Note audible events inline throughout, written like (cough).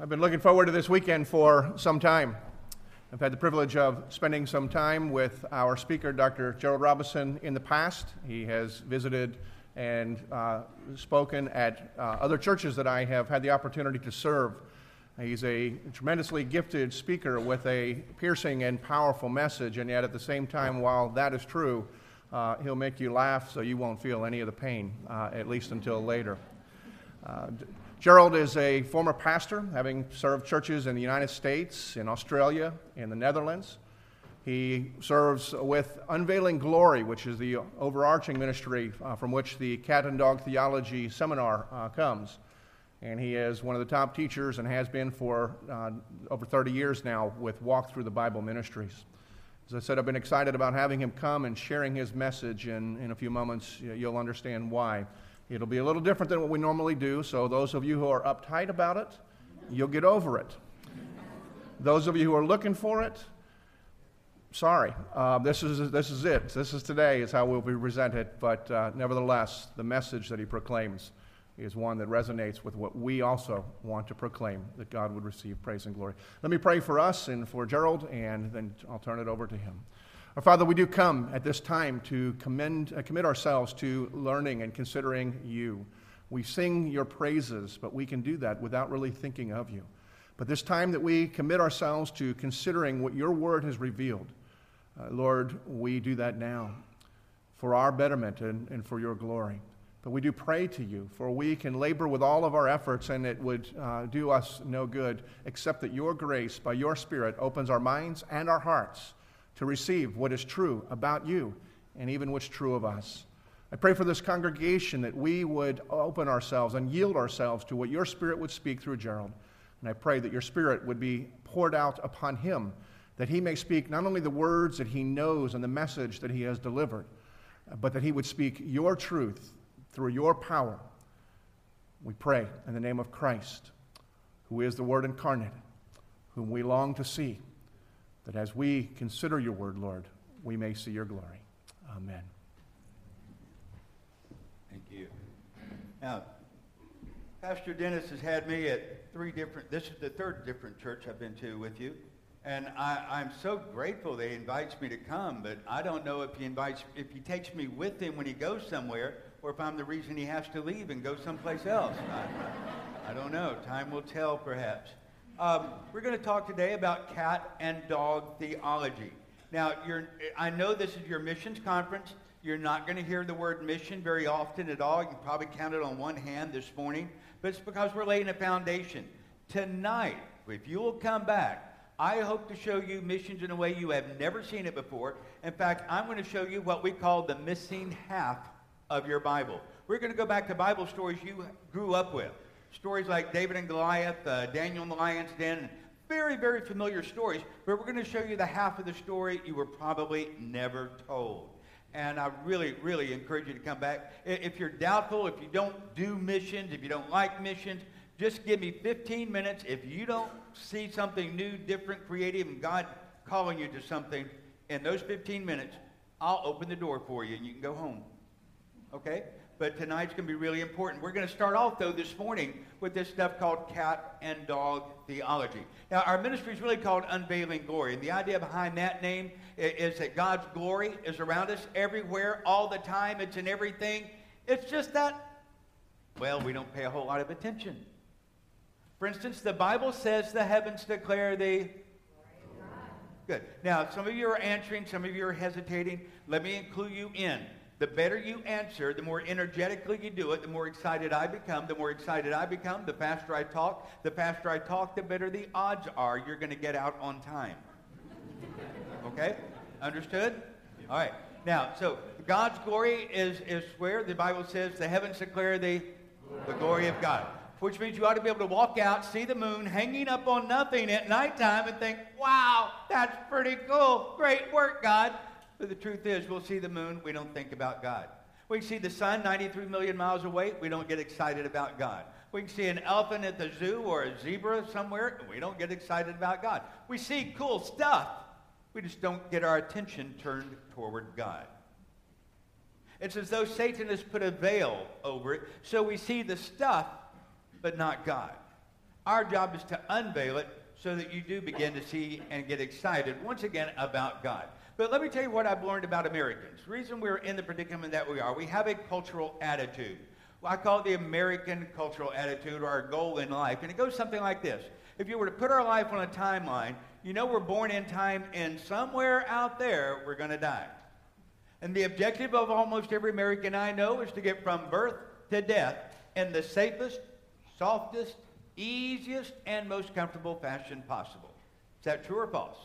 I've been looking forward to this weekend for some time. I've had the privilege of spending some time with our speaker, Dr. Gerald Robison, in the past. He has visited and uh, spoken at uh, other churches that I have had the opportunity to serve. He's a tremendously gifted speaker with a piercing and powerful message, and yet at the same time, while that is true, uh, he'll make you laugh so you won't feel any of the pain, uh, at least until later. Gerald is a former pastor, having served churches in the United States, in Australia, in the Netherlands. He serves with Unveiling Glory, which is the overarching ministry uh, from which the Cat and Dog Theology Seminar uh, comes. And he is one of the top teachers and has been for uh, over 30 years now with Walk Thru the Bible Ministries. As I said, I've been excited about having him come and sharing his message, and in a few moments, you'll understand why. It'll be a little different than what we normally do, so those of you who are uptight about it, you'll get over it. those of you who are looking for it, sorry. Uh, this, is, this is it. This is today, is how we'll be presented. But uh, nevertheless, the message that he proclaims is one that resonates with what we also want to proclaim that God would receive praise and glory. Let me pray for us and for Gerald, and then I'll turn it over to him. Our Father, we do come at this time to commend, uh, commit ourselves to learning and considering you. We sing your praises, but we can do that without really thinking of you. But this time that we commit ourselves to considering what your word has revealed, uh, Lord, we do that now for our betterment and, and for your glory. But we do pray to you, for we can labor with all of our efforts and it would uh, do us no good, except that your grace, by your Spirit, opens our minds and our hearts to receive what is true about you and even what's true of us. I pray for this congregation that we would open ourselves and yield ourselves to what your Spirit would speak through Gerald. And I pray that your Spirit would be poured out upon him, that he may speak not only the words that he knows and the message that he has delivered, but that he would speak your truth through your power. We pray in the name of Christ, who is the Word incarnate, whom we long to see that as we consider your word, Lord, we may see your glory. Amen. Thank you. Now, Pastor Dennis has had me at three different, this is the third different church I've been to with you. And I, am so grateful that he invites me to come, but I don't know if he invites, if he takes me with him when he goes somewhere, or if I'm the reason he has to leave and go someplace else. I, I don't know. Time will tell, perhaps. Um, we're going to talk today about cat and dog theology. Now, I know this is your missions conference. You're not going to hear the word mission very often at all. You probably count it on one hand this morning, but it's because we're laying a foundation. Tonight, if you will come back, I hope to show you missions in a way you have never seen it before. In fact, I'm going to show you what we call the missing half of your Bible. We're going to go back to Bible stories you grew up with. Stories like David and Goliath, uh, Daniel in the lion's den, very, very familiar stories, but we're going to show you the half of the story you were probably never told. And I really, really encourage you to come back. If you're doubtful, if you don't do missions, if you don't like missions, just give me 15 minutes. If you don't see something new, different, creative, and God calling you to something, in those 15 minutes, I'll open the door for you and you can go home. Okay? But tonight's going to be really important. We're going to start off, though, this morning with this stuff called cat and dog theology. Now, our ministry is really called Unveiling Glory, and the idea behind that name is that God's glory is around us everywhere, all the time. It's in everything. It's just that, well, we don't pay a whole lot of attention. For instance, the Bible says the heavens declare the Good. Now, some of you are answering, some of you are hesitating. Let me include you in. The better you answer, the more energetically you do it, the more excited I become. The more excited I become, the faster I talk. The faster I talk, the better the odds are you're going to get out on time. Okay? Understood? All right. Now, so God's glory is, is where the Bible says the heavens declare the, the glory of God. Which means you ought to be able to walk out, see the moon hanging up on nothing at nighttime and think, wow, that's pretty cool. Great work, God. But the truth is, we'll see the moon, we don't think about God. We can see the sun 93 million miles away, we don't get excited about God. We can see an elephant at the zoo or a zebra somewhere, we don't get excited about God. We see cool stuff, we just don't get our attention turned toward God. It's as though Satan has put a veil over it, so we see the stuff, but not God. Our job is to unveil it so that you do begin to see and get excited once again about God. But let me tell you what I've learned about Americans. The reason we're in the predicament that we are, we have a cultural attitude. Well, I call it the American cultural attitude or our goal in life. And it goes something like this. If you were to put our life on a timeline, you know we're born in time and somewhere out there we're going to die. And the objective of almost every American I know is to get from birth to death in the safest, softest, easiest, and most comfortable fashion possible. Is that true or false?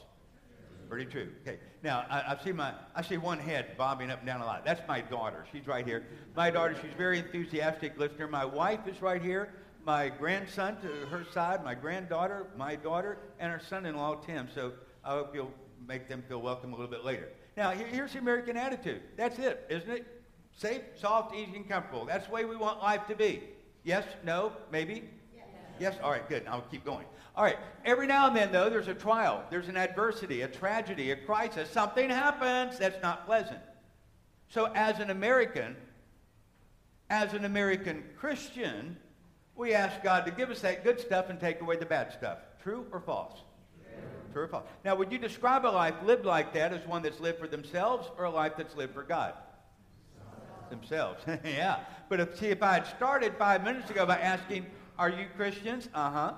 Pretty true. Okay. Now I, I, see my I see one head bobbing up and down a lot. That's my daughter. She's right here. My daughter. She's very enthusiastic listener. My wife is right here. My grandson to her side. My granddaughter. My daughter and her son-in-law Tim. So I hope you'll make them feel welcome a little bit later. Now here's the American attitude. That's it, isn't it? Safe, soft, easy, and comfortable. That's the way we want life to be. Yes? No? Maybe? Yes. All right. Good. I'll keep going. All right. Every now and then, though, there's a trial, there's an adversity, a tragedy, a crisis. Something happens that's not pleasant. So, as an American, as an American Christian, we ask God to give us that good stuff and take away the bad stuff. True or false? True or false? Now, would you describe a life lived like that as one that's lived for themselves or a life that's lived for God? Themselves. (laughs) yeah. But if, see, if I had started five minutes ago by asking, Are you Christians? Uh huh.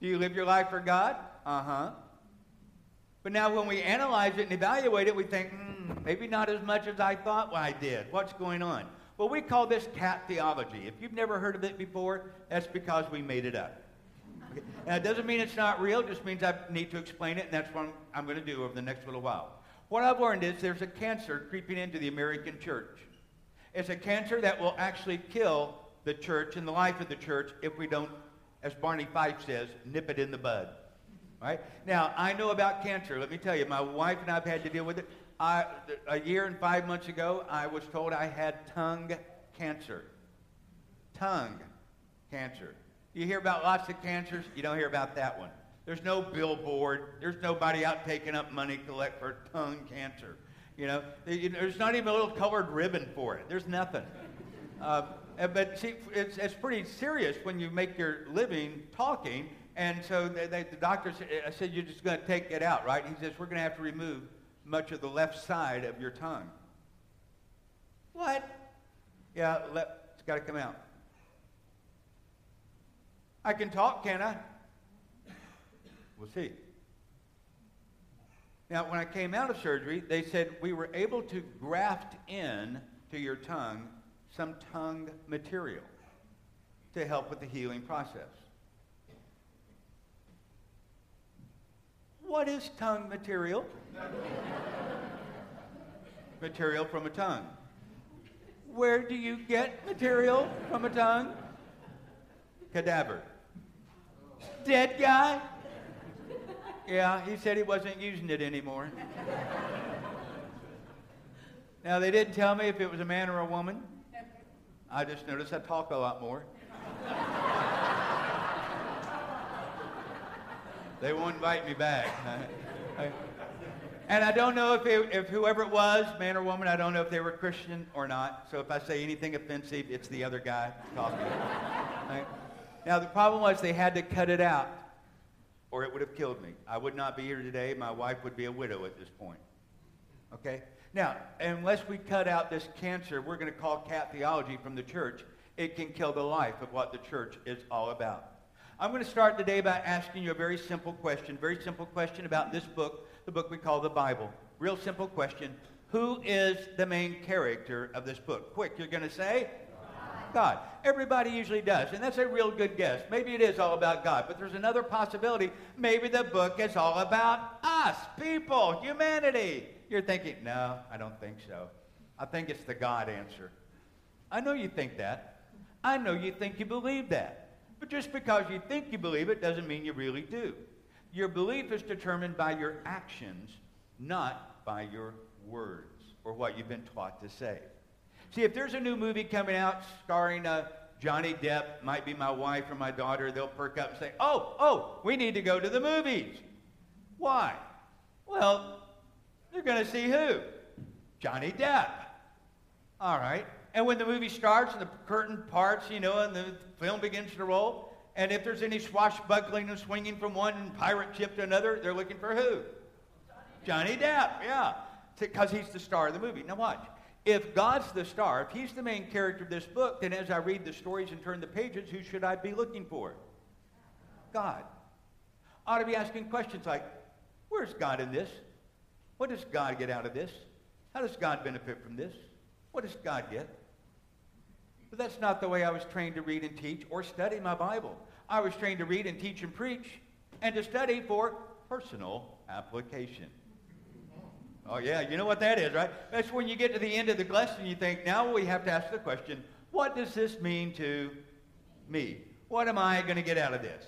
Do you live your life for God? Uh huh. But now when we analyze it and evaluate it, we think, hmm, maybe not as much as I thought I did. What's going on? Well, we call this cat theology. If you've never heard of it before, that's because we made it up. Okay? (laughs) Now, it doesn't mean it's not real, it just means I need to explain it, and that's what I'm going to do over the next little while. What I've learned is there's a cancer creeping into the American church. It's a cancer that will actually kill the church and the life of the church if we don't as Barney Fife says, nip it in the bud. Right? Now, I know about cancer. Let me tell you, my wife and I have had to deal with it. I, a year and five months ago, I was told I had tongue cancer. Tongue cancer. You hear about lots of cancers, you don't hear about that one. There's no billboard. There's nobody out taking up money collect for tongue cancer. You know, there's not even a little colored ribbon for it. There's nothing. Uh, Uh, but see, it's, it's pretty serious when you make your living talking. And so they, they, the doctor said, I uh, said, you're just going to take it out, right? He says, we're going to have to remove much of the left side of your tongue. What? Yeah, let, it's got to come out. I can talk, can I? We'll see. Now, when I came out of surgery, they said we were able to graft in to your tongue some tongue material to help with the healing process. What is tongue material? material from a tongue. Where do you get material from a tongue? Cadaver. Dead guy? Yeah, he said he wasn't using it anymore. now, they didn't tell me if it was a man or a woman. I just noticed I talk a lot more. they won't invite me back. and I don't know if, it, if whoever it was, man or woman, I don't know if they were Christian or not. So if I say anything offensive, it's the other guy talking. right? Now, the problem was they had to cut it out, or it would have killed me. I would not be here today. My wife would be a widow at this point. Okay? Now, unless we cut out this cancer, we're going to call cat theology from the church, it can kill the life of what the church is all about. I'm going to start today by asking you a very simple question, very simple question about this book, the book we call the Bible. Real simple question. Who is the main character of this book? Quick, you're going to say? God. Everybody usually does, and that's a real good guess. Maybe it is all about God, but there's another possibility. Maybe the book is all about us, people, humanity. You're thinking, no, I don't think so. I think it's the God answer. I know you think that. I know you think you believe that. But just because you think you believe it doesn't mean you really do. Your belief is determined by your actions, not by your words or what you've been taught to say. See, if there's a new movie coming out starring uh, Johnny Depp, might be my wife or my daughter, they'll perk up and say, oh, oh, we need to go to the movies. Why? Well, they're going to see who? Johnny Depp. All right. And when the movie starts and the curtain parts, you know, and the film begins to roll, And if there's any swashbuckling and swinging from one pirate ship to another, they're looking for who? Johnny Depp, yeah. Because he's the star of the movie. Now watch. If God's the star, if he's the main character of this book, then as I read the stories and turn the pages, who should I be looking for? God. I ought to be asking questions like, where's God in this? What does God get out of this? How does God benefit from this? What does God get? But that's not the way I was trained to read and teach or study my Bible. I was trained to read and teach and preach and to study for personal application. Oh, yeah, you know what that is, right? That's when you get to the end of the lesson, you think, now we have to ask the question, what does this mean to me? What am I going to get out of this?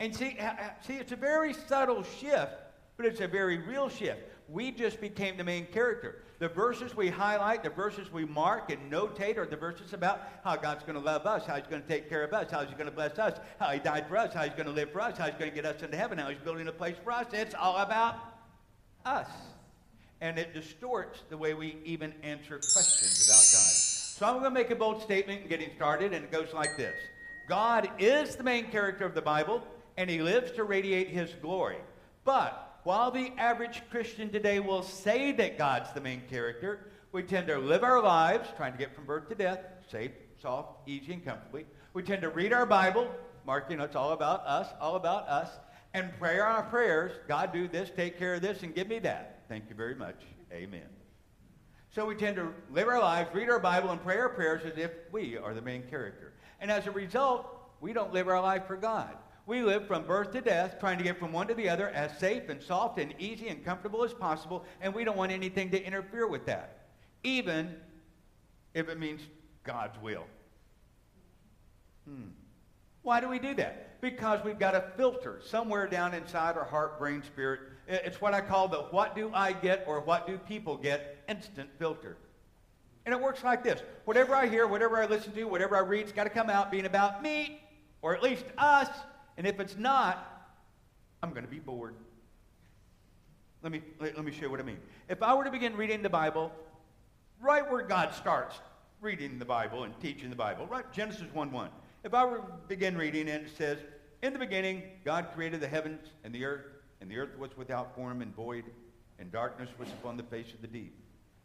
And see, see, it's a very subtle shift, but it's a very real shift. We just became the main character. The verses we highlight, the verses we mark and notate are the verses about how God's going to love us, how he's going to take care of us, how he's going to bless us, how he died for us, how he's going to live for us, how he's going to get us into heaven, how he's building a place for us. It's all about us. And it distorts the way we even answer questions about God. So I'm going to make a bold statement in getting started, and it goes like this. God is the main character of the Bible, and he lives to radiate his glory. But while the average Christian today will say that God's the main character, we tend to live our lives trying to get from birth to death, safe, soft, easy, and comfortably. We tend to read our Bible, mark marking it's all about us, all about us, and pray our prayers. God, do this, take care of this, and give me that. Thank you very much. Amen. So we tend to live our lives, read our Bible, and pray our prayers as if we are the main character. And as a result, we don't live our life for God. We live from birth to death, trying to get from one to the other as safe and soft and easy and comfortable as possible, and we don't want anything to interfere with that, even if it means God's will. Hmm. Why do we do that? Because we've got a filter somewhere down inside our heart, brain, spirit. It's what I call the what do I get or what do people get instant filter. And it works like this. Whatever I hear, whatever I listen to, whatever I read, it's got to come out being about me, or at least us, and if it's not, I'm going to be bored. Let me, let, let me show you what I mean. If I were to begin reading the Bible, right where God starts reading the Bible and teaching the Bible, right? Genesis 1 1. If I were begin reading and it says, In the beginning, God created the heavens and the earth, and the earth was without form and void, and darkness was upon the face of the deep.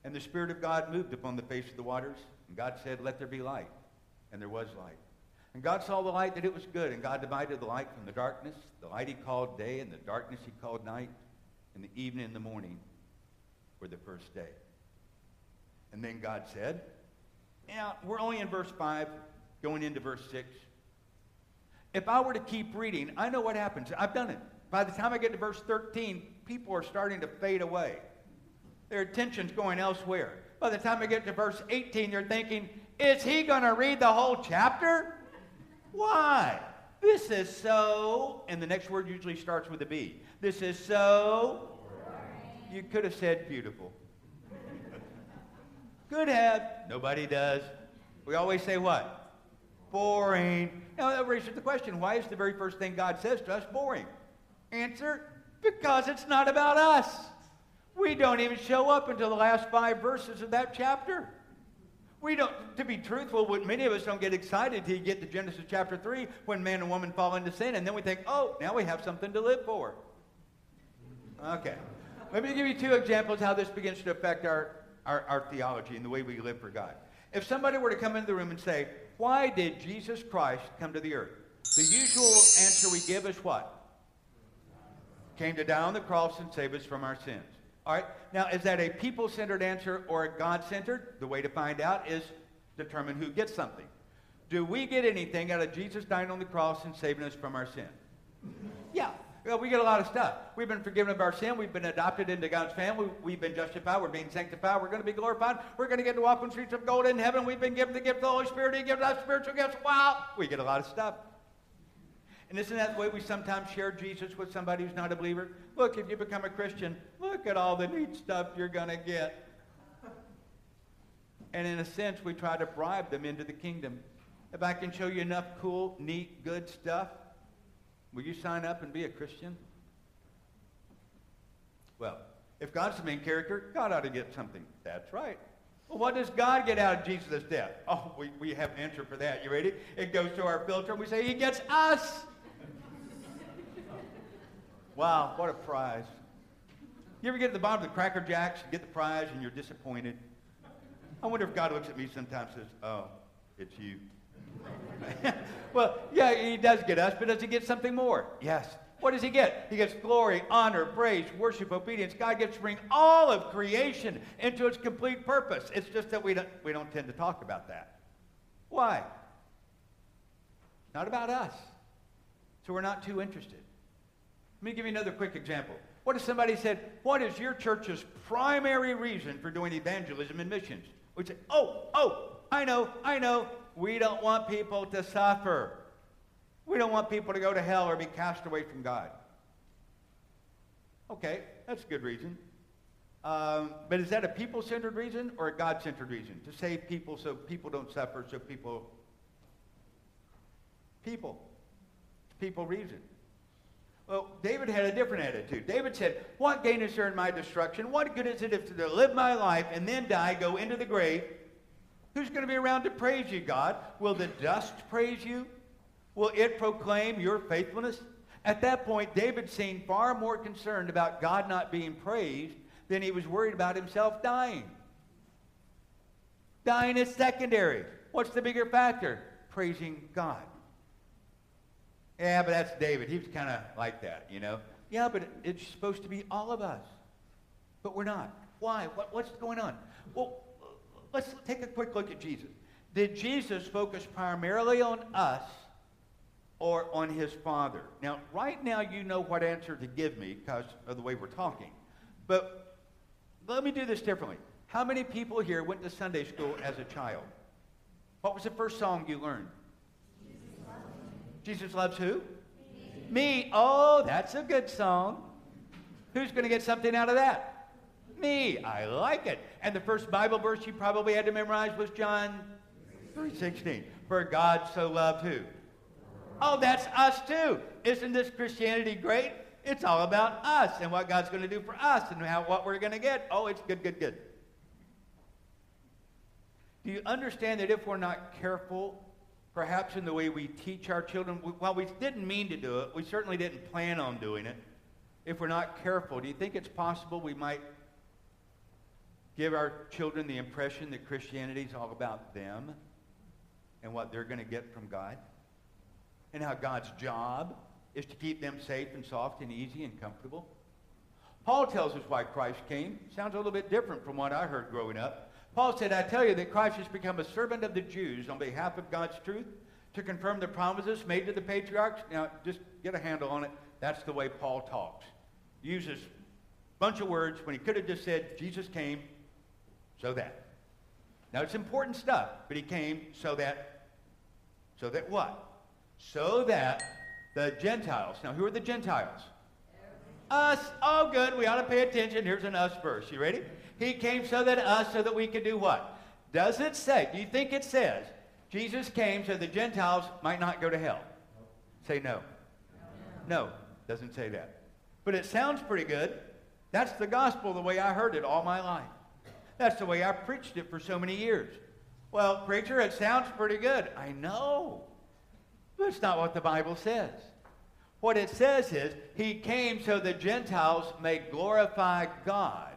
And the Spirit of God moved upon the face of the waters, and God said, Let there be light. And there was light. And God saw the light that it was good, and God divided the light from the darkness. The light he called day, and the darkness he called night, and the evening and the morning were the first day. And then God said, now, we're only in verse 5, going into verse 6. If I were to keep reading, I know what happens. I've done it. By the time I get to verse 13, people are starting to fade away. Their attention's going elsewhere. By the time I get to verse 18, they're thinking, is he going to read the whole chapter? Why? This is so, and the next word usually starts with a B. This is so. You could have said beautiful. (laughs) could have. Nobody does. We always say what? Boring. Now that raises the question why is the very first thing God says to us boring? Answer because it's not about us. We don't even show up until the last five verses of that chapter. We don't, to be truthful, many of us don't get excited till you get to Genesis chapter 3 when man and woman fall into sin, and then we think, oh, now we have something to live for. Okay. Let me give you two examples how this begins to affect our, our, our theology and the way we live for God. If somebody were to come into the room and say, why did Jesus Christ come to the earth? The usual answer we give is what? Came to die on the cross and save us from our sins. All right. Now, is that a people centered answer or a God centered? The way to find out is determine who gets something. Do we get anything out of Jesus dying on the cross and saving us from our sin? Yeah. Well, we get a lot of stuff. We've been forgiven of our sin. We've been adopted into God's family. We've been justified. We're being sanctified. We're going to be glorified. We're going to get to walk streets of gold in heaven. We've been given the gift of the Holy Spirit. He gives us spiritual gifts. Wow. We get a lot of stuff. And isn't that the way we sometimes share Jesus with somebody who's not a believer? Look, if you become a Christian, look at all the neat stuff you're going to get. And in a sense, we try to bribe them into the kingdom. If I can show you enough cool, neat, good stuff, will you sign up and be a Christian? Well, if God's the main character, God ought to get something. That's right. Well, what does God get out of Jesus' death? Oh, we, we have an answer for that. You ready? It goes to our filter and we say, He gets us. (laughs) wow, what a prize. You ever get to the bottom of the Cracker Jacks, get the prize, and you're disappointed? I wonder if God looks at me sometimes and says, Oh, it's you. (laughs) well, yeah, he does get us, but does he get something more? Yes. What does he get? He gets glory, honor, praise, worship, obedience. God gets to bring all of creation into its complete purpose. It's just that we don't, we don't tend to talk about that. Why? Not about us. So we're not too interested. Let me give you another quick example. What if somebody said, What is your church's primary reason for doing evangelism and missions? We'd say, Oh, oh, I know, I know. We don't want people to suffer. We don't want people to go to hell or be cast away from God. Okay, that's a good reason. Um, but is that a people centered reason or a God centered reason? To save people so people don't suffer, so people. People. People reason. Well, David had a different attitude. David said, What gain is there in my destruction? What good is it if to live my life and then die, go into the grave? Who's going to be around to praise you, God? Will the dust praise you? Will it proclaim your faithfulness? At that point, David seemed far more concerned about God not being praised than he was worried about himself dying. Dying is secondary. What's the bigger factor? Praising God. Yeah, but that's David. He was kind of like that, you know? Yeah, but it's supposed to be all of us. But we're not. Why? What, what's going on? Well, let's take a quick look at Jesus. Did Jesus focus primarily on us or on his Father? Now, right now, you know what answer to give me because of the way we're talking. But let me do this differently. How many people here went to Sunday school as a child? What was the first song you learned? Jesus loves who? Me. Me. Oh, that's a good song. Who's going to get something out of that? Me. I like it. And the first Bible verse you probably had to memorize was John 3:16. For God so loved who? Oh, that's us too. Isn't this Christianity great? It's all about us and what God's going to do for us and how, what we're going to get. Oh, it's good, good, good. Do you understand that if we're not careful, perhaps in the way we teach our children, while we didn't mean to do it, we certainly didn't plan on doing it. If we're not careful, do you think it's possible we might give our children the impression that Christianity is all about them and what they're going to get from God? And how God's job is to keep them safe and soft and easy and comfortable? Paul tells us why Christ came. Sounds a little bit different from what I heard growing up. Paul said, I tell you that Christ has become a servant of the Jews on behalf of God's truth to confirm the promises made to the patriarchs. Now, just get a handle on it. That's the way Paul talks. He uses a bunch of words when he could have just said, Jesus came, so that. Now, it's important stuff, but he came so that, so that what? So that the Gentiles, now who are the Gentiles? Us. Oh, good. We ought to pay attention. Here's an us verse. You ready? He came so that us, so that we could do what? Does it say, do you think it says, Jesus came so the Gentiles might not go to hell? Say no. No, doesn't say that. But it sounds pretty good. That's the gospel the way I heard it all my life. That's the way I preached it for so many years. Well, preacher, it sounds pretty good. I know. But it's not what the Bible says. What it says is, He came so the Gentiles may glorify God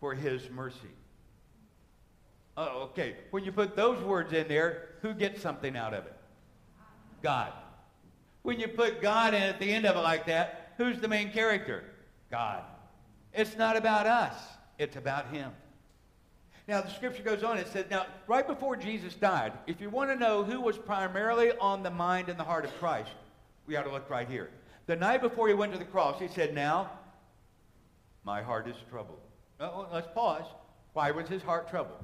for his mercy. Oh, okay. When you put those words in there, who gets something out of it? God. When you put God in at the end of it like that, who's the main character? God. It's not about us, it's about him. Now, the scripture goes on. It says, now, right before Jesus died, if you want to know who was primarily on the mind and the heart of Christ, we ought to look right here. The night before he went to the cross, he said, Now, my heart is troubled. Uh, let's pause. Why was his heart troubled?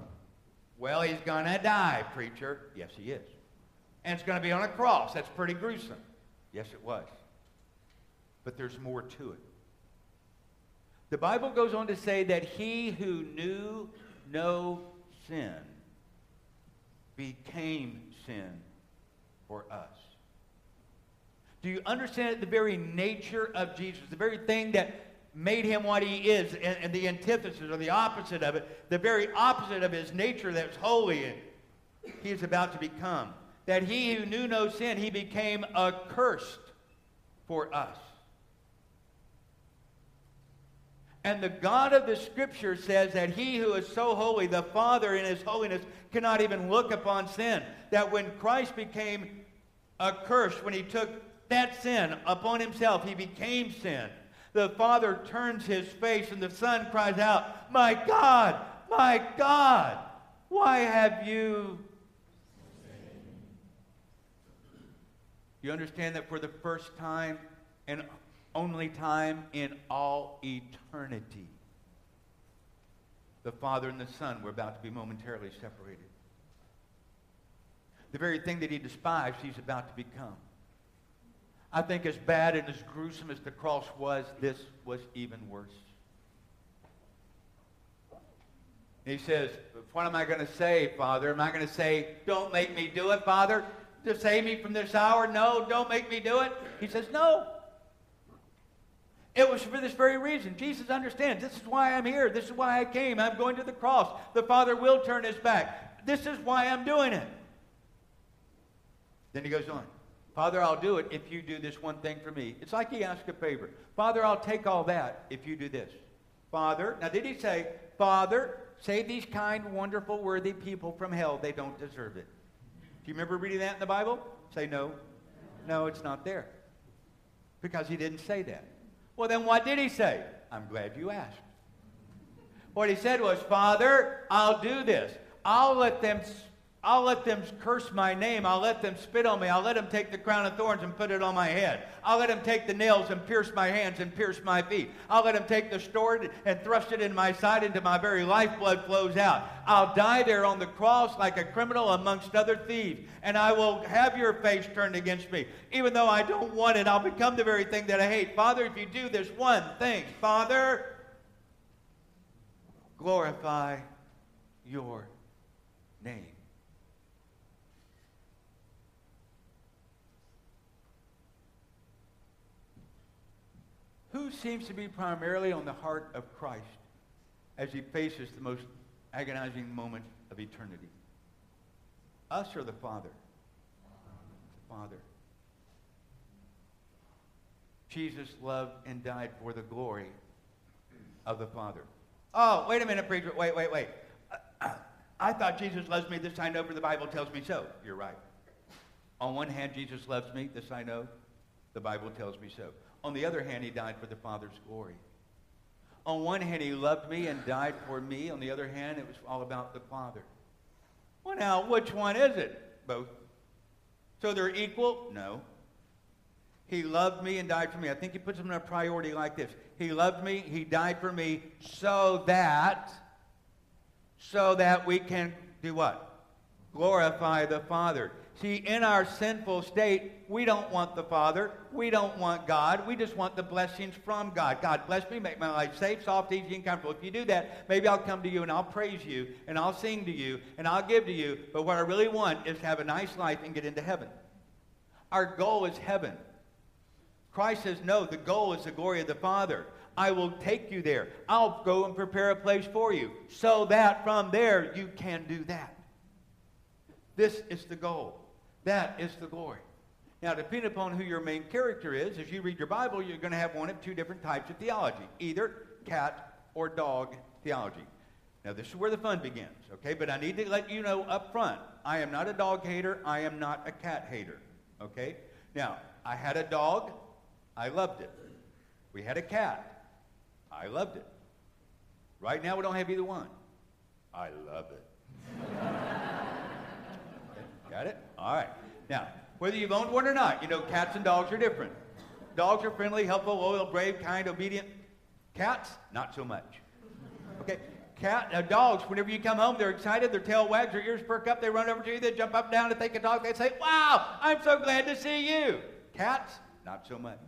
Well, he's going to die, preacher. Yes, he is. And it's going to be on a cross. That's pretty gruesome. Yes, it was. But there's more to it. The Bible goes on to say that he who knew no sin became sin for us. Do you understand the very nature of Jesus, the very thing that made him what he is, and, and the antithesis or the opposite of it, the very opposite of his nature that's holy, he is about to become. That he who knew no sin, he became accursed for us. And the God of the Scripture says that he who is so holy, the Father in his holiness, cannot even look upon sin. That when Christ became accursed, when he took that sin upon himself, he became sin. The Father turns his face and the Son cries out, My God, my God, why have you. You understand that for the first time and only time in all eternity, the Father and the Son were about to be momentarily separated. The very thing that he despised, he's about to become. I think as bad and as gruesome as the cross was, this was even worse. He says, What am I going to say, Father? Am I going to say, Don't make me do it, Father? To save me from this hour? No, don't make me do it. He says, No. It was for this very reason. Jesus understands. This is why I'm here. This is why I came. I'm going to the cross. The Father will turn his back. This is why I'm doing it. Then he goes on. Father, I'll do it if you do this one thing for me. It's like he asked a favor. Father, I'll take all that if you do this. Father, now did he say, Father, save these kind, wonderful, worthy people from hell. They don't deserve it. Do you remember reading that in the Bible? Say no. No, it's not there. Because he didn't say that. Well, then what did he say? I'm glad you asked. What he said was, Father, I'll do this. I'll let them I'll let them curse my name. I'll let them spit on me. I'll let them take the crown of thorns and put it on my head. I'll let them take the nails and pierce my hands and pierce my feet. I'll let them take the sword and thrust it in my side until my very lifeblood flows out. I'll die there on the cross like a criminal amongst other thieves. And I will have your face turned against me. Even though I don't want it, I'll become the very thing that I hate. Father, if you do this one thing, Father, glorify your name. Who seems to be primarily on the heart of Christ as he faces the most agonizing moment of eternity? Us or the Father? The Father. Jesus loved and died for the glory of the Father. Oh, wait a minute, preacher. Wait, wait, wait. I thought Jesus loves me. This I know, for the Bible tells me so. You're right. On one hand, Jesus loves me. This I know. The Bible tells me so. On the other hand, he died for the Father's glory. On one hand, he loved me and died for me. On the other hand, it was all about the Father. Well, now, which one is it? Both. So they're equal? No. He loved me and died for me. I think he puts them in a priority like this. He loved me, he died for me, so that, so that we can do what? Glorify the Father. See, in our sinful state, we don't want the Father. We don't want God. We just want the blessings from God. God, bless me, make my life safe, soft, easy, and comfortable. If you do that, maybe I'll come to you and I'll praise you and I'll sing to you and I'll give to you. But what I really want is to have a nice life and get into heaven. Our goal is heaven. Christ says, no, the goal is the glory of the Father. I will take you there. I'll go and prepare a place for you so that from there you can do that. This is the goal. That is the glory. Now, depending upon who your main character is, as you read your Bible, you're going to have one of two different types of theology either cat or dog theology. Now, this is where the fun begins, okay? But I need to let you know up front I am not a dog hater, I am not a cat hater, okay? Now, I had a dog, I loved it. We had a cat, I loved it. Right now, we don't have either one. I love it. (laughs) Got it? All right. Now, whether you've owned one or not, you know cats and dogs are different. Dogs are friendly, helpful, loyal, brave, kind, obedient. Cats, not so much. Okay? Cat, uh, dogs, whenever you come home, they're excited, their tail wags, their ears perk up, they run over to you, they jump up and down, if they can talk, they say, Wow, I'm so glad to see you. Cats, not so much.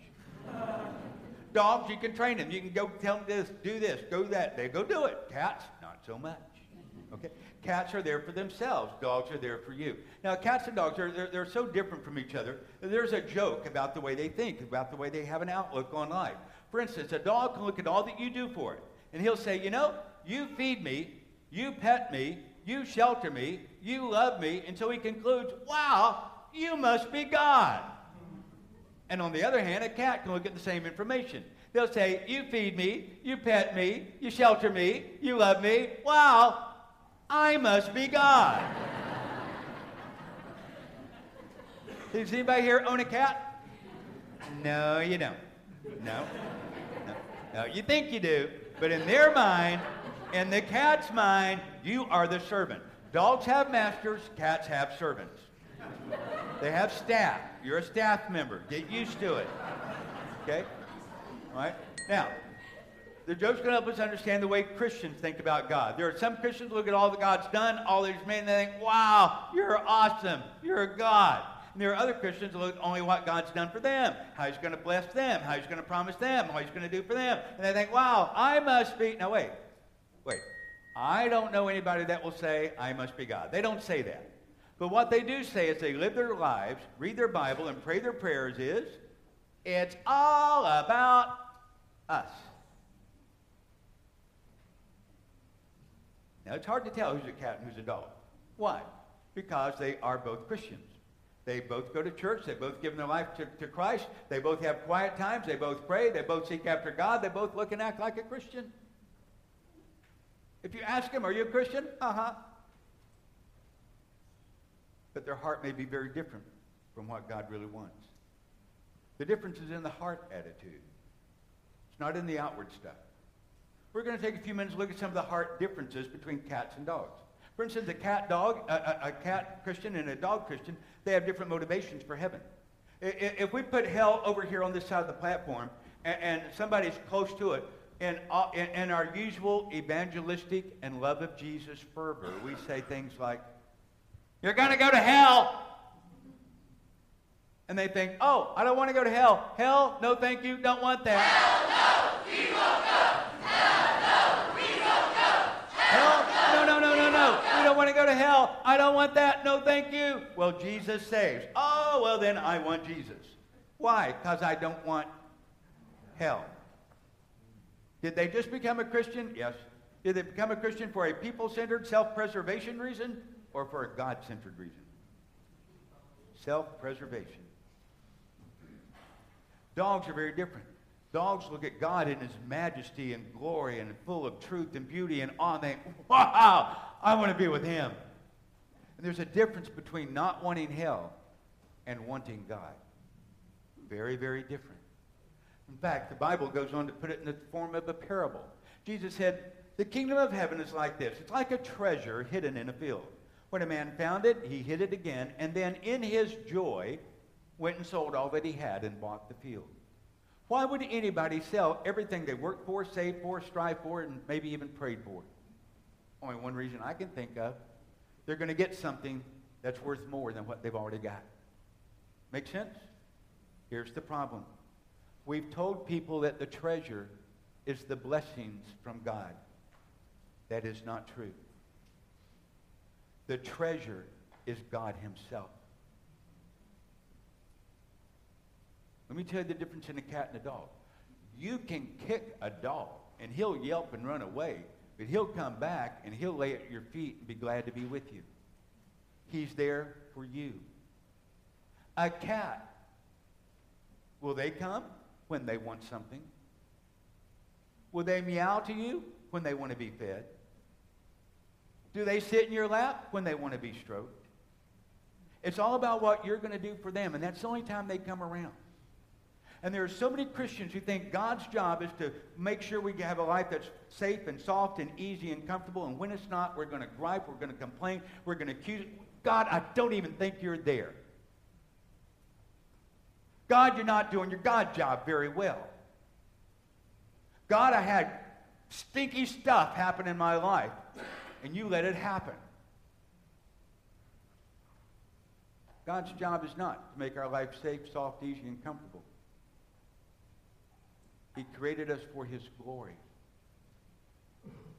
Dogs, you can train them. You can go tell them this, do this, go that. They go do it. Cats, not so much. Okay? Cats are there for themselves. Dogs are there for you. Now, cats and dogs, are, they're, they're so different from each other. There's a joke about the way they think, about the way they have an outlook on life. For instance, a dog can look at all that you do for it, and he'll say, you know, you feed me, you pet me, you shelter me, you love me, until he concludes, wow, you must be God. And on the other hand, a cat can look at the same information. They'll say, You feed me, you pet me, you shelter me, you love me. Wow, I must be God. Does anybody here own a cat? No, you don't. No. No. No, you think you do, but in their mind, in the cat's mind, you are the servant. Dogs have masters, cats have servants. They have staff. You're a staff member. Get used to it. Okay? All right? Now, the joke's going to help us understand the way Christians think about God. There are some Christians look at all that God's done, all that He's made, and they think, wow, you're awesome. You're a God. And there are other Christians who look only what God's done for them, how He's going to bless them, how He's going to promise them, what He's going to do for them. And they think, wow, I must be. Now, wait, wait. I don't know anybody that will say, I must be God. They don't say that. But what they do say as they live their lives, read their Bible, and pray their prayers is, it's all about us. Now, it's hard to tell who's a cat and who's a dog. Why? Because they are both Christians. They both go to church. They both give their life to, to Christ. They both have quiet times. They both pray. They both seek after God. They both look and act like a Christian. If you ask them, are you a Christian? Uh-huh. But their heart may be very different from what God really wants. The difference is in the heart attitude. It's not in the outward stuff. We're going to take a few minutes to look at some of the heart differences between cats and dogs. For instance, a cat dog, a, a, a cat Christian and a dog Christian, they have different motivations for heaven. If we put hell over here on this side of the platform and, and somebody's close to it, in, uh, in, in our usual evangelistic and love of Jesus fervor, we say things like, You're going to go to hell. And they think, Oh, I don't want to go to hell. Hell, no thank you, don't want that. Hell no, we won't go. Hell no, we won't go. Hell, no, no, no, no, no. We don't want to to hell. I don't want that. No, thank you. Well, Jesus saves. Oh, well, then I want Jesus. Why? Because I don't want hell. Did they just become a Christian? Yes. Did they become a Christian for a people centered, self preservation reason or for a God centered reason? Self preservation. Dogs are very different. Dogs look at God in his majesty and glory and full of truth and beauty and awe and they, (laughs) wow, I want to be with him. And there's a difference between not wanting hell and wanting God. Very, very different. In fact, the Bible goes on to put it in the form of a parable. Jesus said, The kingdom of heaven is like this it's like a treasure hidden in a field. When a man found it, he hid it again, and then in his joy went and sold all that he had and bought the field. Why would anybody sell everything they worked for, saved for, strive for, and maybe even prayed for? Only one reason I can think of. They're going to get something that's worth more than what they've already got. Make sense? Here's the problem. We've told people that the treasure is the blessings from God. That is not true. The treasure is God himself. Let me tell you the difference in a cat and a dog. You can kick a dog, and he'll yelp and run away, but he'll come back and he'll lay at your feet and be glad to be with you. He's there for you. A cat, will they come when they want something? Will they meow to you when they want to be fed? Do they sit in your lap when they want to be stroked? It's all about what you're going to do for them, and that's the only time they come around. And there are so many Christians who think God's job is to make sure we have a life that's safe and soft and easy and comfortable. And when it's not, we're going to gripe, we're going to complain, we're going to accuse. God, I don't even think you're there. God, you're not doing your God job very well. God, I had stinky stuff happen in my life, and you let it happen. God's job is not to make our life safe, soft, easy, and comfortable. He created us for his glory.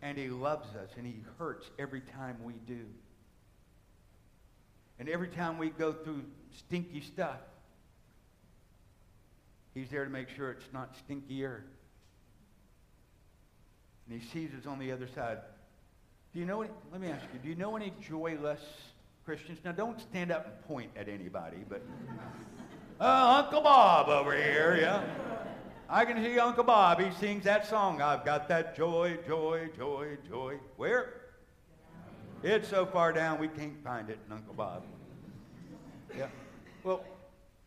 And he loves us, and he hurts every time we do. And every time we go through stinky stuff, he's there to make sure it's not stinkier. And he sees us on the other side. Do you know any, let me ask you, do you know any joyless Christians? Now don't stand up and point at anybody, but uh, (laughs) Uncle Bob over here, yeah. I can see Uncle Bob. He sings that song. I've got that joy, joy, joy, joy. Where? It's so far down we can't find it in Uncle Bob. Yeah. Well,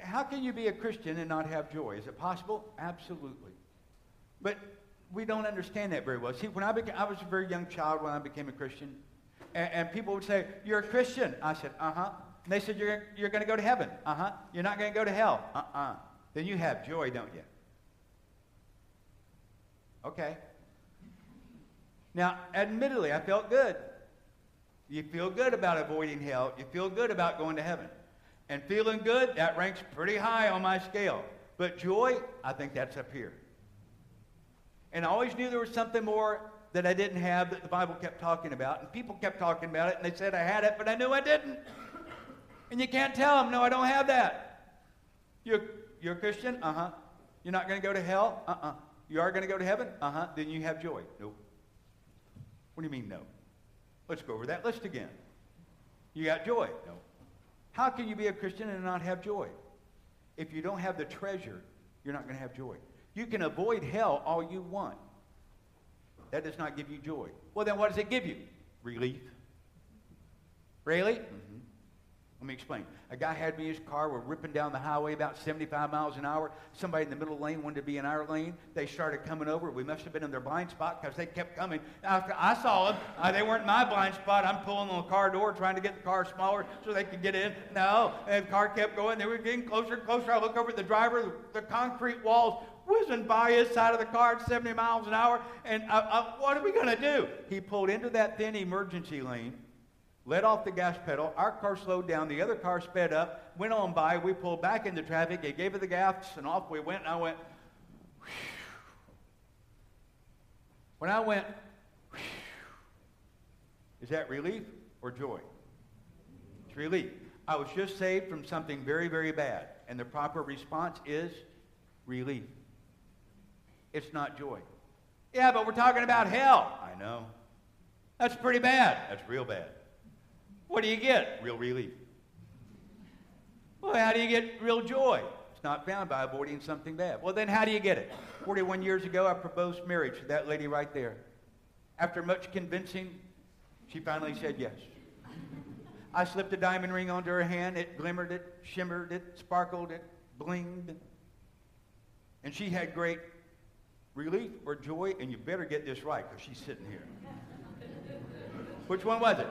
how can you be a Christian and not have joy? Is it possible? Absolutely. But we don't understand that very well. See, when I became, I was a very young child when I became a Christian, and, and people would say, "You're a Christian." I said, "Uh huh." And they said, "You're you're going to go to heaven." Uh huh. You're not going to go to hell. Uh uh Then you have joy, don't you? Okay. Now, admittedly, I felt good. You feel good about avoiding hell. You feel good about going to heaven. And feeling good, that ranks pretty high on my scale. But joy, I think that's up here. And I always knew there was something more that I didn't have that the Bible kept talking about. And people kept talking about it, and they said I had it, but I knew I didn't. And you can't tell them, no, I don't have that. You're, you're a Christian? Uh huh. You're not going to go to hell? Uh uh You are going to go to heaven? Uh huh. Then you have joy? Nope. What do you mean, no? Let's go over that list again. You got joy? No. How can you be a Christian and not have joy? If you don't have the treasure, you're not going to have joy. You can avoid hell all you want. That does not give you joy. Well, then what does it give you? Relief. Really? Let me explain. A guy had me in his car. We're ripping down the highway about 75 miles an hour. Somebody in the middle lane wanted to be in our lane. They started coming over. We must have been in their blind spot because they kept coming. After I saw them, uh, they weren't in my blind spot. I'm pulling on the car door trying to get the car smaller so they could get in. No, and the car kept going. They were getting closer and closer. I look over at the driver. The, concrete walls whizzing by his side of the car at 70 miles an hour. And I, I, what are we going to do? He pulled into that thin emergency lane let off the gas pedal. Our car slowed down. The other car sped up, went on by. We pulled back into traffic. He gave it the gas, and off we went. And I went, Whew. when I went, Whew. is that relief or joy? It's relief. I was just saved from something very, very bad. And the proper response is relief. It's not joy. Yeah, but we're talking about hell. I know. That's pretty bad. That's real bad. What do you get? Real relief. Well, how do you get real joy? It's not found by avoiding something bad. Well, then how do you get it? 41 years ago, I proposed marriage to that lady right there. After much convincing, she finally said yes. I slipped a diamond ring onto her hand. It glimmered, it shimmered, it sparkled, it blinged. And she had great relief or joy, and you better get this right because she's sitting here. Which one was it?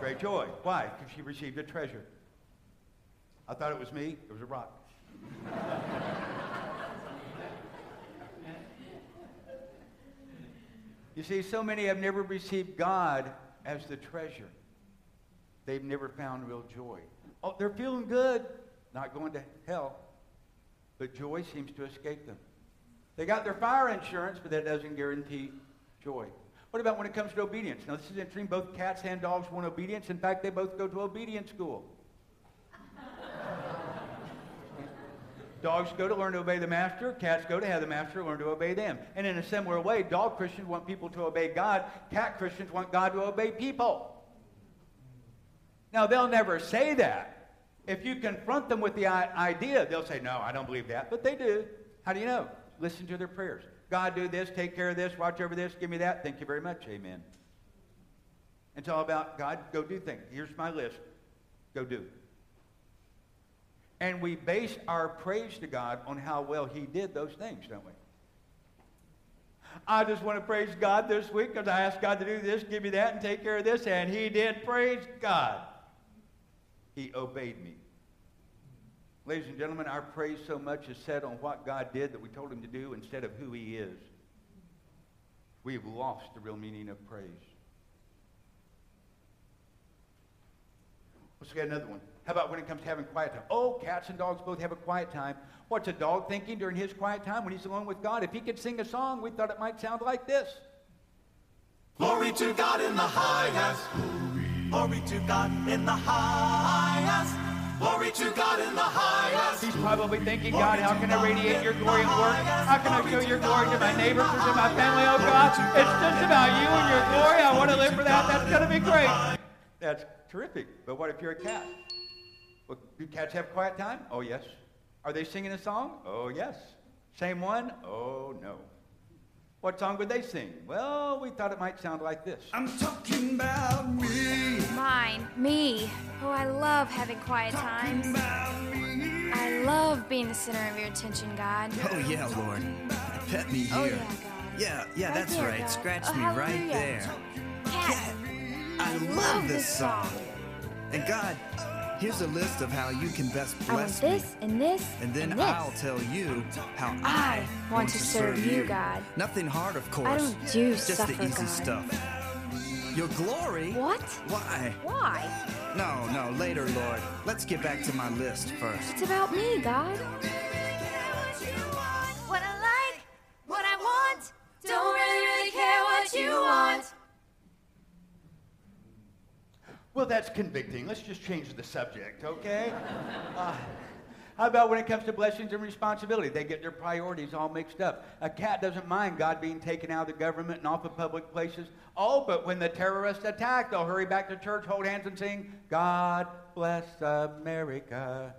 Great joy. Why? Because she received a treasure. I thought it was me. It was a rock. (laughs) you see, so many have never received God as the treasure. They've never found real joy. Oh, they're feeling good, not going to hell, but joy seems to escape them. They got their fire insurance, but that doesn't guarantee joy. What about when it comes to obedience? Now, this is interesting. Both cats and dogs want obedience. In fact, they both go to obedience school. (laughs) Dogs go to learn to obey the master. Cats go to have the master learn to obey them. And in a similar way, dog Christians want people to obey God. Cat Christians want God to obey people. Now, they'll never say that. If you confront them with the idea, they'll say, No, I don't believe that. But they do. How do you know? Listen to their prayers. God, do this, take care of this, watch over this, give me that. Thank you very much. Amen. It's all about God, go do things. Here's my list. Go do. And we base our praise to God on how well he did those things, don't we? I just want to praise God this week because I asked God to do this, give me that, and take care of this, and he did. Praise God. He obeyed me. Ladies and gentlemen, our praise so much is set on what God did that we told him to do instead of who he is. We've lost the real meaning of praise. Let's get another one. How about when it comes to having quiet time? Oh, cats and dogs both have a quiet time. What's a dog thinking during his quiet time when he's alone with God? If he could sing a song, we thought it might sound like this. Glory to God in the highest. Glory to God in the highest. Glory to God in the highest. He's probably thinking, God, how can I radiate your glory at work? How can I show your glory to my neighbors or to my family? Oh, God, it's just about you and your glory. I want to live for that. That's going to be great. That's terrific. But what if you're a cat? Well, do cats have quiet time? Oh, yes. Are they singing a song? Oh, yes. Same one? Oh, no. What song would they sing? Well, we thought it might sound like this. I'm talking about me. Mine, me. Oh, I love having quiet times. I love being the center of your attention, God. Oh, yeah, Lord. Pet me oh, here. Oh, yeah, God. Yeah, yeah, Right that's there, right. God. Scratch Oh, me right there. Cat. I love love this this song. song. And God, here's a list of how you can best bless I want bless me. this and this And then this. I'll tell you how I I, want to serve you, God. Nothing hard, of course. I don't do Just suffer, the easy God. stuff. Your glory? What? Why? Why? No, no, later, Lord. Let's get back to my list first. It's about me, God. What I like, what I want. Don't really, really care what you want. Well, that's convicting. Let's just change the subject, okay? Uh, how about when it comes to blessings and responsibility? They get their priorities all mixed up. A cat doesn't mind God being taken out of the government and off of public places. Oh, but when the terrorists attack, they'll hurry back to church, hold hands, and sing, God bless America.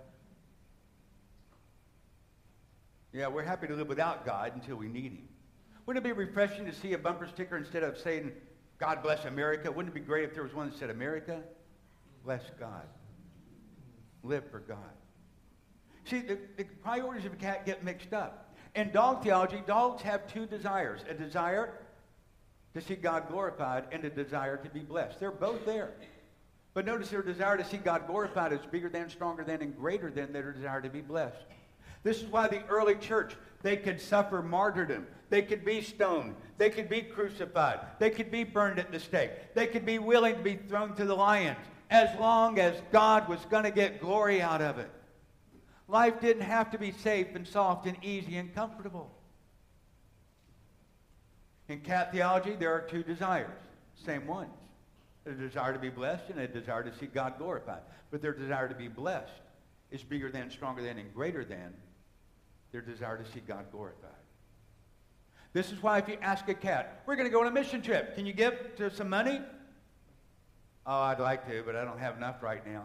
Yeah, we're happy to live without God until we need Him. Wouldn't it be refreshing to see a bumper sticker instead of saying, God bless America? Wouldn't it be great if there was one that said, America, bless God. Live for God. See, the, the priorities of a cat get mixed up. In dog theology, dogs have two desires a desire to see God glorified and a desire to be blessed. They're both there. But notice their desire to see God glorified is bigger than, stronger than, and greater than their desire to be blessed. This is why the early church, they could suffer martyrdom. They could be stoned. They could be crucified. They could be burned at the stake. They could be willing to be thrown to the lions as long as God was going to get glory out of it. Life didn't have to be safe and soft and easy and comfortable. In cat theology, there are two desires, same ones. A desire to be blessed and a desire to see God glorified. But their desire to be blessed is bigger than, stronger than, and greater than their desire to see God glorified. This is why if you ask a cat, we're going to go on a mission trip. Can you give to some money? Oh, I'd like to, but I don't have enough right now.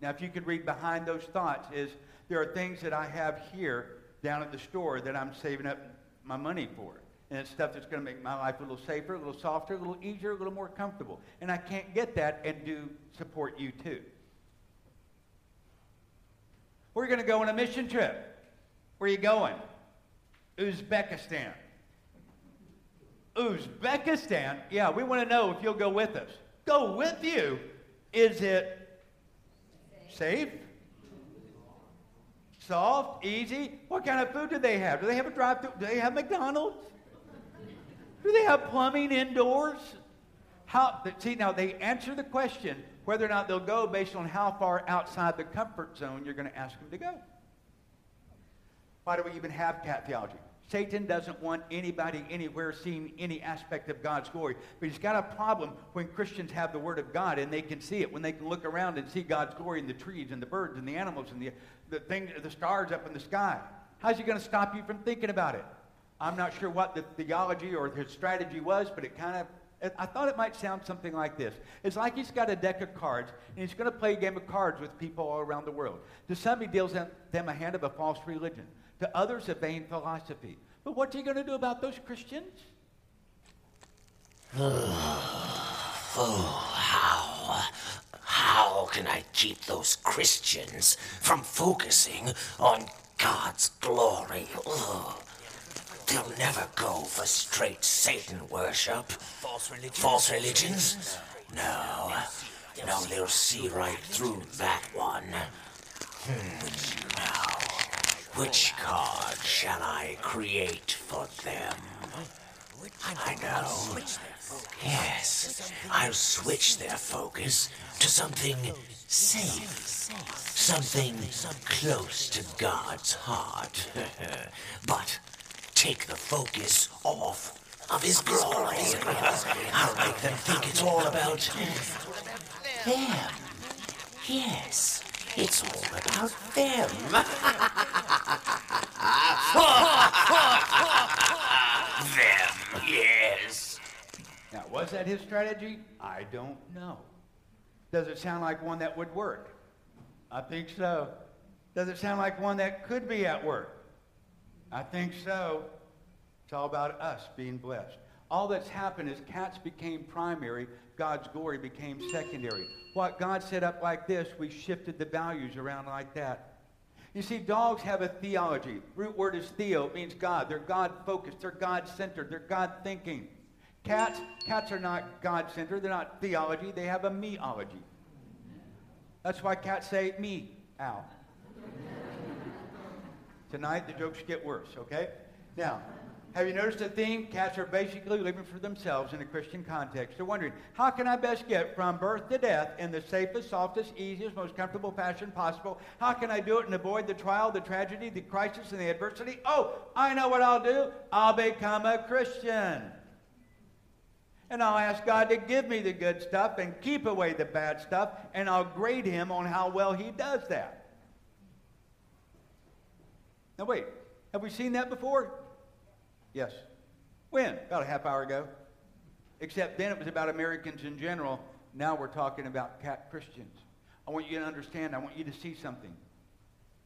Now, if you could read behind those thoughts is there are things that I have here down at the store that I'm saving up my money for. And it's stuff that's going to make my life a little safer, a little softer, a little easier, a little more comfortable. And I can't get that and do support you too. We're going to go on a mission trip. Where you going? Uzbekistan. Uzbekistan? Yeah, we want to know if you'll go with us. Go with you? Is it safe? Soft? Easy? What kind of food do they have? Do they have a drive through? Do they have McDonald's? Do they have plumbing indoors? How, see, now they answer the question whether or not they'll go based on how far outside the comfort zone you're going to ask them to go. Why do we even have cat theology? Satan doesn't want anybody anywhere seeing any aspect of God's glory. But he's got a problem when Christians have the Word of God and they can see it, when they can look around and see God's glory in the trees and the birds and the animals and the, the, thing, the stars up in the sky. How's he going to stop you from thinking about it? I'm not sure what the theology or his strategy was, but it kind of I thought it might sound something like this. It's like he's got a deck of cards, and he's going to play a game of cards with people all around the world. To some, he deals them a hand of a false religion. To others, a vain philosophy. But what's he going to do about those Christians? (sighs) Oh, how? How can I keep those Christians from focusing on God's glory? They'll never go for straight Satan worship. False religions? False religions? No. No, they'll see right through that one. Hmm. Now, which card shall I create for them? I know. Yes, I'll switch their focus to something safe. Something close to God's heart. (laughs) but take the focus off of his glory. I'll make them think it's all about them. Yes, it's all about them. them, yes. Now, was that his strategy? I don't know. Does it sound like one that would work? I think so. Does it sound like one that could be at work? I think so. It's all about us being blessed. All that's happened is cats became primary, God's glory became secondary. What God set up like this, we shifted the values around like that. You see, dogs have a theology. Root word is theo, it means God. They're God focused, they're God centered, they're God thinking. Cats, cats are not God centered, they're not theology, they have a meology. That's why cats say me, ow. Tonight the jokes get worse, okay? Now, have you noticed a theme? Cats are basically living for themselves in a Christian context. They're wondering, how can I best get from birth to death in the safest, softest, easiest, most comfortable fashion possible? How can I do it and avoid the trial, the tragedy, the crisis, and the adversity? Oh, I know what I'll do. I'll become a Christian. And I'll ask God to give me the good stuff and keep away the bad stuff, and I'll grade him on how well he does that. Now, wait, have we seen that before? Yes. When? About a half hour ago. Except then it was about Americans in general. Now we're talking about cat Christians. I want you to understand, I want you to see something.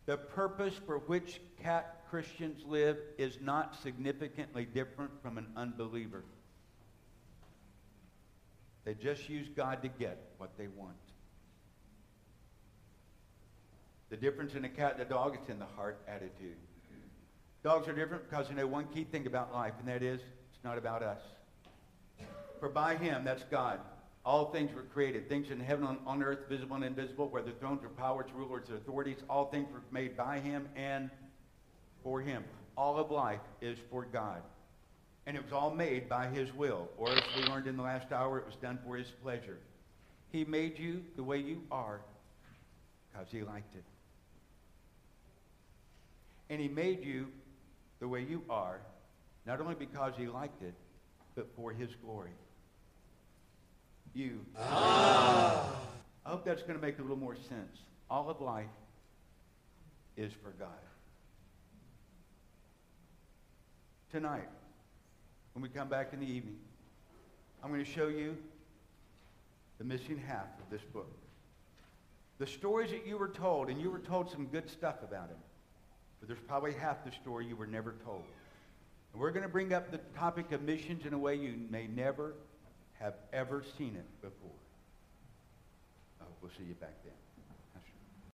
The purpose for which cat Christians live is not significantly different from an unbeliever. They just use God to get what they want. The difference in a cat and a dog is in the heart attitude. Dogs are different because they know one key thing about life, and that is it's not about us. For by him, that's God, all things were created. Things in heaven and on earth, visible and invisible, whether thrones or powers, rulers or authorities, all things were made by him and for him. All of life is for God. And it was all made by his will. Or as we learned in the last hour, it was done for his pleasure. He made you the way you are because he liked it. And he made you the way you are, not only because he liked it, but for his glory. You. I hope that's going to make a little more sense. All of life is for God. Tonight, when we come back in the evening, I'm going to show you the missing half of this book. The stories that you were told, and you were told some good stuff about him, but there's probably half the story you were never told. And we're going to bring up the topic of missions in a way you may never have ever seen it before. Oh, we'll see you back then.